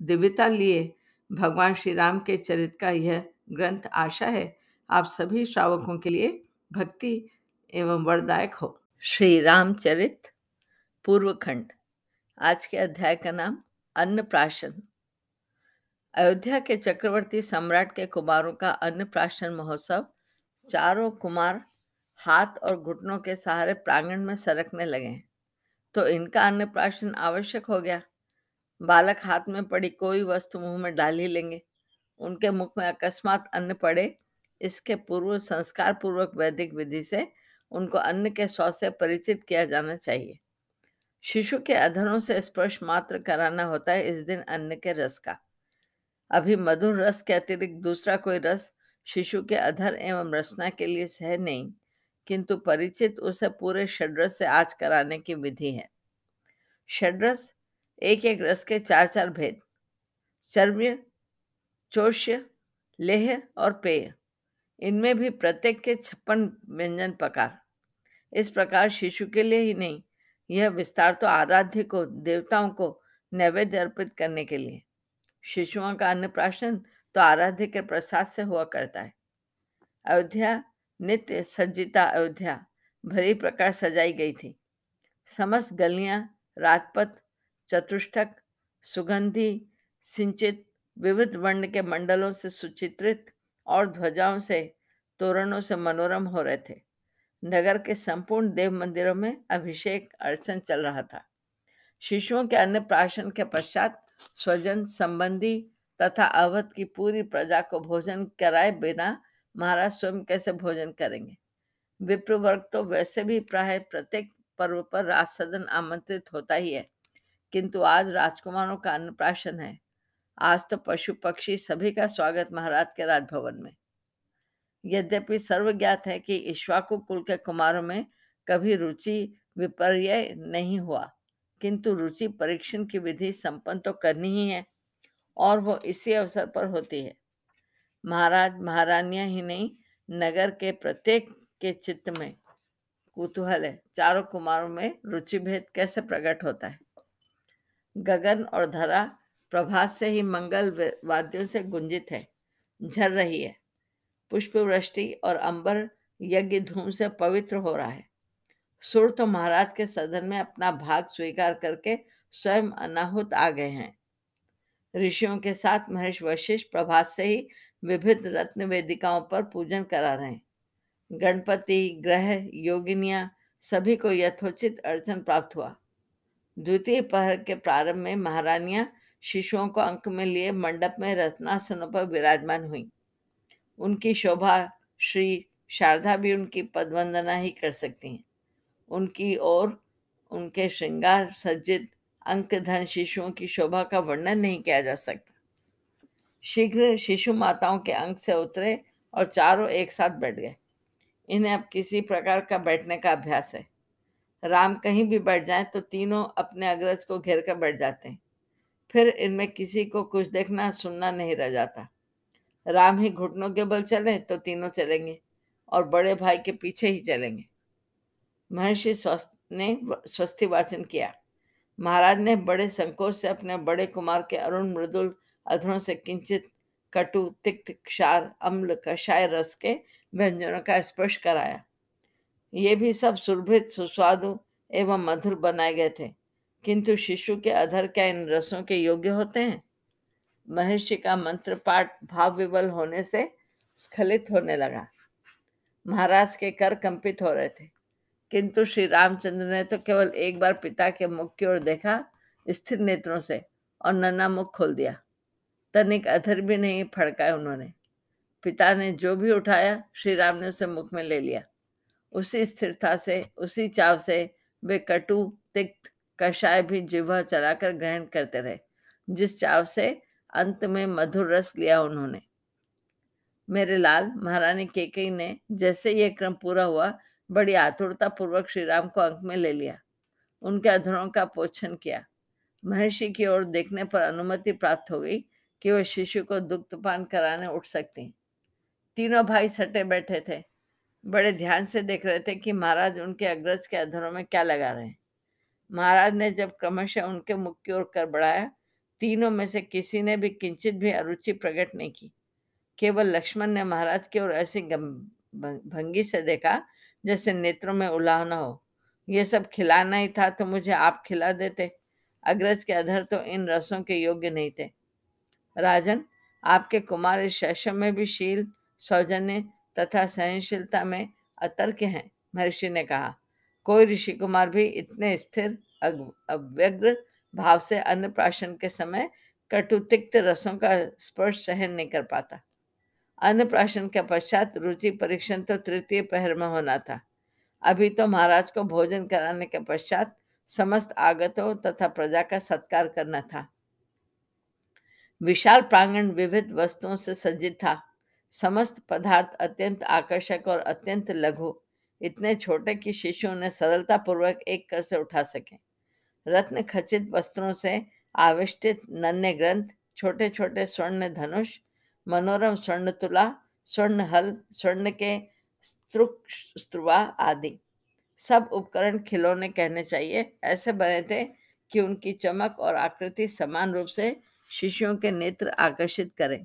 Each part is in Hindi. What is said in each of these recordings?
दिव्यता लिए भगवान श्री राम के चरित का यह ग्रंथ आशा है। आप सभी श्रावकों के लिए भक्ति एवं वरदायक हो। श्री रामचरित पूर्व खंड आज के अध्याय का नाम अन्नप्राशन। अयोध्या के चक्रवर्ती सम्राट के कुमारों का अन्नप्राशन महोत्सव चारों कुमार हाथ और घुटनों के सहारे प्रांगण में सरकने लगे तो इनका अन्नप्राशन आवश्यक हो गया। बालक हाथ में पड़ी कोई वस्तु मुँह में डाल ही लेंगे। उनके मुख में अकस्मात अन्न पड़े। इसके पूर्व संस्कार पूर्वक वैदिक विधि से उनको अन्न के स्वाद से परिचित किया जाना चाहिए। शिशु के अधरों से स्पर्श मात्र कराना होता है इस दिन अन्न के रस का। अभी मधुर रस के अतिरिक्त दूसरा कोई रस शिशु के अधर एवं रचना के लिए सह नहीं, किंतु परिचित उसे पूरे षड्रस से आज कराने की विधि है। षड्रस एक एक रस के चार चार भेद। चर्म्य, चोष्य, लेह और पेय। इनमें भी प्रत्येक के छप्पन व्यंजन प्रकार इस प्रकार शिशु के लिए ही नहीं, यह विस्तार तो आराध्य को, देवताओं को नैवेद्य अर्पित करने के लिए। शिशुओं का अन्नप्राशन तो आराध्य के प्रसाद से हुआ करता है। अयोध्या, नित्य सज्जिता अयोध्या, भरी प्रकार सजाई गई थी। समस्त गलियाँ, राजपथ चतुष्टक, सुगंधी, सिंचित, विविध वर्ण के मंडलों से सुचित्रित और ध्वजाओं से, तोरणों से मनोरम हो रहे थे। नगर के संपूर्ण देव मंदिरों में अभिषेक अर्चन चल रहा था। शिशुओं के अन्य प्राशन के पश्चात स्वजन, संबंधी तथा अवध की पूरी प्रजा को भोजन कराए बिना महाराज स्वयं कैसे भोजन करेंगे? विप्र वर्ग तो वैसे भी प्राय प्रत्येक पर्व पर राज सदन आमंत्रित होता ही है। किंतु आज राजकुमारों का अन्नप्राशन है। आज तो पशु पक्षी सभी का स्वागत महाराज के राजभवन में। यद्यपि सर्वज्ञात है कि ईश्वाकु कुल के कुमारों में कभी रुचि विपर्य नहीं हुआ, किंतु रुचि परीक्षण की विधि संपन्न तो करनी ही है और वो इसी अवसर पर होती है। महाराज महारानियाँ ही नहीं, नगर के प्रत्येक के चित्त में कुतूहल है, चारों कुमारों में रुचि भेद कैसे प्रकट होता है? गगन और धरा प्रभात से ही मंगल वाद्यों से गुंजित है। झर रही है। पुष्प वृष्टि और अंबर यज्ञ धूम से पवित्र हो रहा है। सुर तो महाराज के सदन में अपना भाग स्वीकार करके स्वयं अनाहुत आ गए हैं। ऋषियों के साथ महेश वशिष्ठ प्रभात से ही विभिन्न रत्न वेदिकाओं पर पूजन करा रहे हैं। गणपति, ग्रह, योगिनिया, सभी को यथोचित अर्चन प्राप्त हुआ। द्वितीय पहर के प्रारंभ में महारानियाँ शिशुओं को अंक में लिए मंडप में रत्नासनों पर विराजमान हुई। उनकी शोभा, श्री, शारदा भी उनकी पदवंदना ही कर सकती हैं। उनकी ओर उनके श्रृंगार सज्जित अंक धन शिशुओं की शोभा का वर्णन नहीं किया जा सकता। शीघ्र शिशु माताओं के अंक से उतरे और चारों एक साथ बैठ गए। इन्हें अब किसी प्रकार का बैठने का अभ्यास है। राम कहीं भी बैठ जाए तो तीनों अपने अग्रज को घेर कर बैठ जाते हैं। फिर इनमें किसी को कुछ देखना, सुनना नहीं रह जाता। राम ही घुटनों के बल चले तो तीनों चलेंगे और बड़े भाई के पीछे ही चलेंगे। महर्षि स्वस्थ ने स्वस्थि वाचन किया। महाराज ने बड़े संकोच से अपने बड़े कुमार के अरुण मृदुल अधरों से किंचित कटु, तिक्त क्षार, अम्ल, कषाय रस के व्यंजनों का स्पर्श कराया। ये भी सब सुरभित, सुस्वादु एवं मधुर बनाए गए थे। किंतु शिशु के अधर क्या इन रसों के योग्य होते हैं? महर्षि का मंत्र पाठ भाव विवल होने से स्खलित होने लगा। महाराज के कर कंपित हो रहे थे। किंतु श्री रामचंद्र ने तो केवल एक बार पिता के मुख की ओर देखा स्थिर नेत्रों से और नन्ना मुख खोल दिया। तनिक अधर भी नहीं फड़काए उन्होंने। पिता ने जो भी उठाया, श्री राम ने उसे मुख में ले लिया। उसी स्थिरता से, उसी चाव से वे कटु, तिक्त कषाय भी जिह्वा चलाकर ग्रहण करते रहे, जिस चाव से अंत में मधुर रस लिया उन्होंने। मेरे लाल, महारानी केकई ने जैसे यह क्रम पूरा हुआ, बड़ी आतुरता पूर्वक श्री राम को अंक में ले लिया। उनके अधरों का पोषण किया। महर्षि की ओर देखने पर अनुमति प्राप्त हो गई कि वह शिशु को दुग्धपान कराने उठ सकती। तीनों भाई सटे बैठे थे। बड़े ध्यान से देख रहे थे कि महाराज उनके अग्रज के अधरों में क्या लगा रहे हैं। महाराज ने जब क्रमशः उनके मुख की ओर कर बढ़ाया तीनों में से किसी ने भी किंचित भी अरुचि प्रकट नहीं की। केवल लक्ष्मण ने महाराज की ओर ऐसी भंगी से देखा, जैसे नेत्रों में उलाह न हो। ये सब खिलाना ही था तो मुझे आप खिला देते। अग्रज के अधर तो इन रसों के योग्य नहीं थे। राजन, आपके कुमार इस शैशव में भी शील, सौजन्य तथा सहनशीलता में अतर्क हैं, महर्षि ने कहा। कोई ऋषि कुमार भी इतने स्थिर अव्यग्र भाव से अन्नप्राशन के समय कटुतिक्त रसों का स्पर्श सहन नहीं कर पाता। अन्नप्राशन के पश्चात रुचि परीक्षण तो तृतीय पहर में होना था। अभी तो महाराज को भोजन कराने के पश्चात समस्त आगतों तथा प्रजा का सत्कार करना था। विशाल प्रांगण विविध वस्तुओं से सज्जित था। समस्त पदार्थ अत्यंत आकर्षक और अत्यंत लघु। इतने छोटे कि शिशु उन्हें सरलतापूर्वक एक कर से उठा सके। रत्न खचित वस्त्रों से आविष्टित नन्हे ग्रंथ छोटे छोटे स्वर्ण धनुष, मनोरम स्वर्ण तुला, स्वर्ण हल, स्वर्ण के स्त्रुवा आदि। सब उपकरण खिलौने कहने चाहिए। ऐसे बने थे कि उनकी चमक और आकृति समान रूप से शिशुओं के नेत्र आकर्षित करें।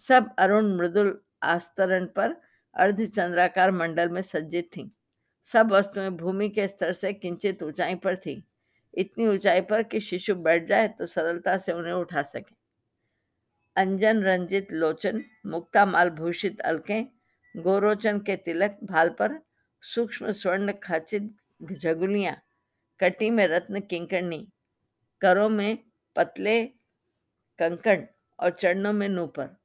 सब अरुण मृदुल आस्तरण पर अर्धचंद्राकार मंडल में सज्जित थीं। सब वस्तुएँ भूमि के स्तर से किंचित ऊंचाई पर थी। इतनी ऊंचाई पर कि शिशु बैठ जाए तो सरलता से उन्हें उठा सके। अंजन रंजित लोचन, मुक्ता माल भूषित अलके, गोरोचन के तिलक भाल पर सूक्ष्म स्वर्ण खाचित झगुलियाँ, कटी में रत्न किंकणी करों में पतले कंकण और चरणों में नूपर।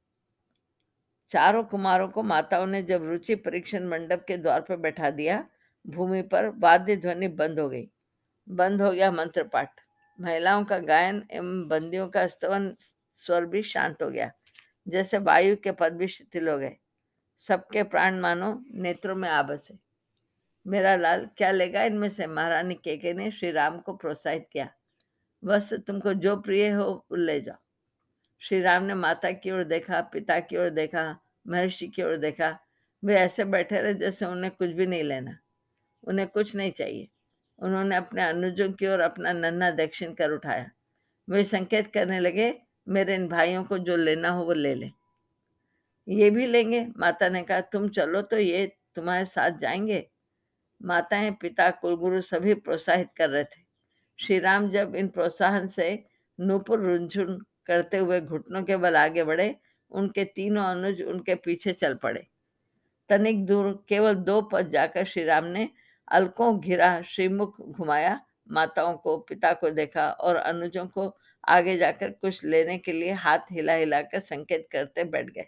चारों कुमारों को माताओं ने जब रुचि परीक्षण मंडप के द्वार पर बैठा दिया, भूमि पर वाद्य ध्वनि बंद हो गई। बंद हो गया मंत्र पाठ। महिलाओं का गायन एवं बंदियों का स्तवन स्वर भी शांत हो गया, जैसे वायु के पद भी शिथिल हो गए। सबके प्राण मानो, नेत्रों में आ बसे मेरा लाल, क्या लेगा इनमें से? महारानी केके ने श्री राम को प्रोत्साहित किया। बस तुमको जो प्रिय हो ले जाओ। श्री राम ने माता की ओर देखा, पिता की ओर देखा, महर्षि की ओर देखा। वे ऐसे बैठे रहे जैसे उन्हें कुछ भी नहीं लेना, उन्हें कुछ नहीं चाहिए। उन्होंने अपने अनुजों की ओर अपना नन्ना दक्षिण कर उठाया। वे संकेत करने लगे, मेरे इन भाइयों को जो लेना हो वो ले ले। ये भी लेंगे? माता ने कहा, तुम चलो तो ये तुम्हारे साथ जाएँगे। माताएँ, पिता, कुलगुरु सभी प्रोत्साहित कर रहे थे। श्री राम जब इन प्रोत्साहन से नूपुर, रुझुन करते हुए घुटनों के बल आगे बढ़े, उनके तीनों अनुज उनके पीछे चल पड़े। तनिक दूर केवल दो पद जाकर श्री राम ने अलकों घिरा श्रीमुख घुमाया, माताओं को, पिता को देखा और अनुजों को आगे जाकर कुछ लेने के लिए हाथ हिला हिलाकर संकेत करते बैठ गए।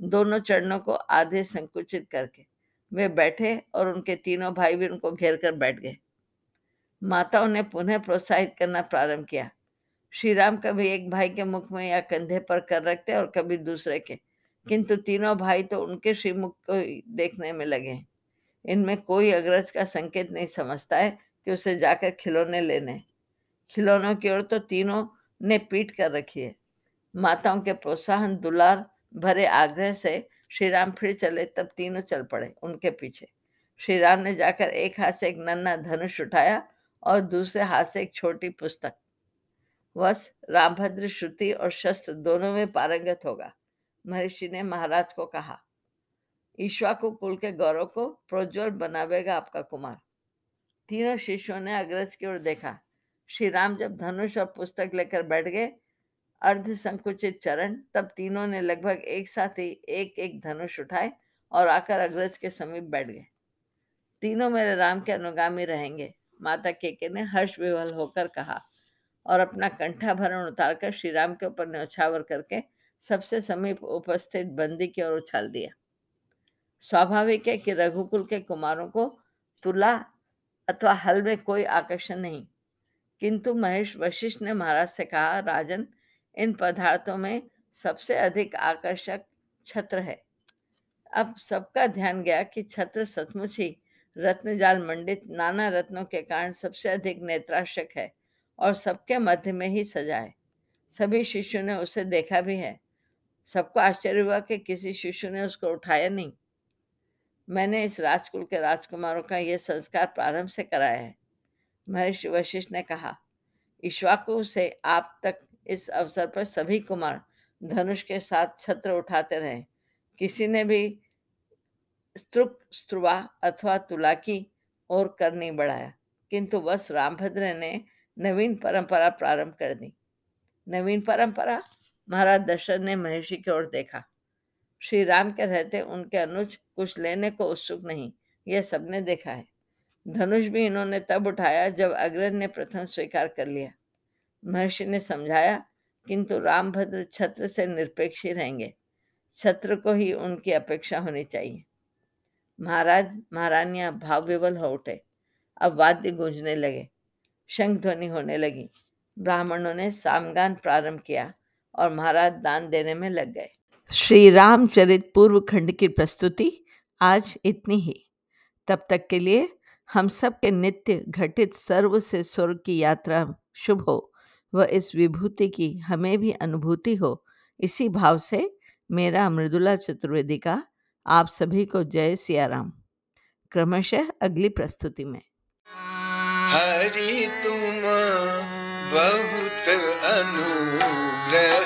दोनों चरणों को आधे संकुचित करके वे बैठे और उनके तीनों भाई भी उनको घेर कर बैठ गए। माताओं ने पुनः प्रोत्साहित करना प्रारंभ किया। श्री राम कभी एक भाई के मुख में या कंधे पर कर रखते और कभी दूसरे के। किंतु तीनों भाई तो उनके श्रीमुख को देखने में लगे इनमें कोई अग्रज का संकेत नहीं समझता है कि उसे जाकर खिलौने लेने। खिलौनों की ओर तो तीनों ने पीट कर रखी है। माताओं के प्रोत्साहन, दुलार, भरे आग्रह से श्री राम फिर चले, तब तीनों चल पड़े उनके पीछे। श्री राम ने जाकर एक हाथ से एक नन्ना धनुष उठाया और दूसरे हाथ से एक छोटी पुस्तक वस, रामभद्र, श्रुति और शस्त्र दोनों में पारंगत होगा। महर्षि ने महाराज को कहा ईश्वा को, कुल के गौरव को प्रोज्वल बनावेगा आपका कुमार। तीनों शिष्यों ने अग्रज की ओर देखा। श्री राम जब धनुष और पुस्तक लेकर बैठ गए, अर्ध संकुचित चरण, तब तीनों ने लगभग एक साथ ही एक एक धनुष उठाए और आकर अग्रज के समीप बैठ गए। तीनों मेरे राम के अनुगामी रहेंगे। माता केके ने हर्ष विवल होकर कहा और अपना कंठा भरण उतारकर श्री राम के ऊपर न्यौछावर करके सबसे समीप उपस्थित बंदी की ओर उछाल दिया। स्वाभाविक है कि रघुकुल के कुमारों को तुला अथवा हल में कोई आकर्षण नहीं, किंतु महेश वशिष्ठ ने महाराज से कहा, राजन, इन पदार्थों में सबसे अधिक आकर्षक छत्र है। अब सबका ध्यान गया कि छत्र सचमुच ही रत्न जाल मंडित नाना रत्नों के कारण सबसे अधिक नेत्राशक है। और सबके मध्य में ही सजाए। सभी शिष्यों ने उसे देखा भी है। सबको आश्चर्य हुआ कि किसी शिशु ने उसको उठाया नहीं। मैंने इस राजकुल के राजकुमारों का यह संस्कार प्रारंभ से कराया है। महर्षि वशिष्ठ ने कहा, ईश्वाकु से आप तक इस अवसर पर सभी कुमार धनुष के साथ छत्र उठाते रहे। किसी ने भी स्त्रुक स्त्रुवा अथवा तुला की और कर नहीं बढ़ाया। किंतु बस रामभद्र ने नवीन परंपरा प्रारंभ कर दी। नवीन परंपरा? महाराज दशरथ ने महर्षि की ओर देखा। श्री राम के रहते उनके अनुज कुछ लेने को उत्सुक नहीं, यह सबने देखा है। धनुष भी इन्होंने तब उठाया जब अग्रज ने प्रथम स्वीकार कर लिया। महर्षि ने समझाया, किंतु रामभद्र छत्र से निरपेक्ष ही रहेंगे। छत्र को ही उनकी अपेक्षा होनी चाहिए। महाराज महारानियाँ भाव विवल हो उठे। अब वाद्य गूंजने लगे। शंख ध्वनि होने लगी। ब्राह्मणों ने सामगान प्रारंभ किया और महाराज दान देने में लग गए। श्री रामचरित पूर्व खंड की प्रस्तुति आज इतनी ही। तब तक के लिए हम सब के नित्य घटित सर्व से स्वर्ग की यात्रा शुभ हो व इस विभूति की हमें भी अनुभूति हो। इसी भाव से मेरा मृदुला चतुर्वेदी का आप सभी को जय सियाराम। क्रमशः अगली प्रस्तुति में। हरि तुम बहुत अनुग्रह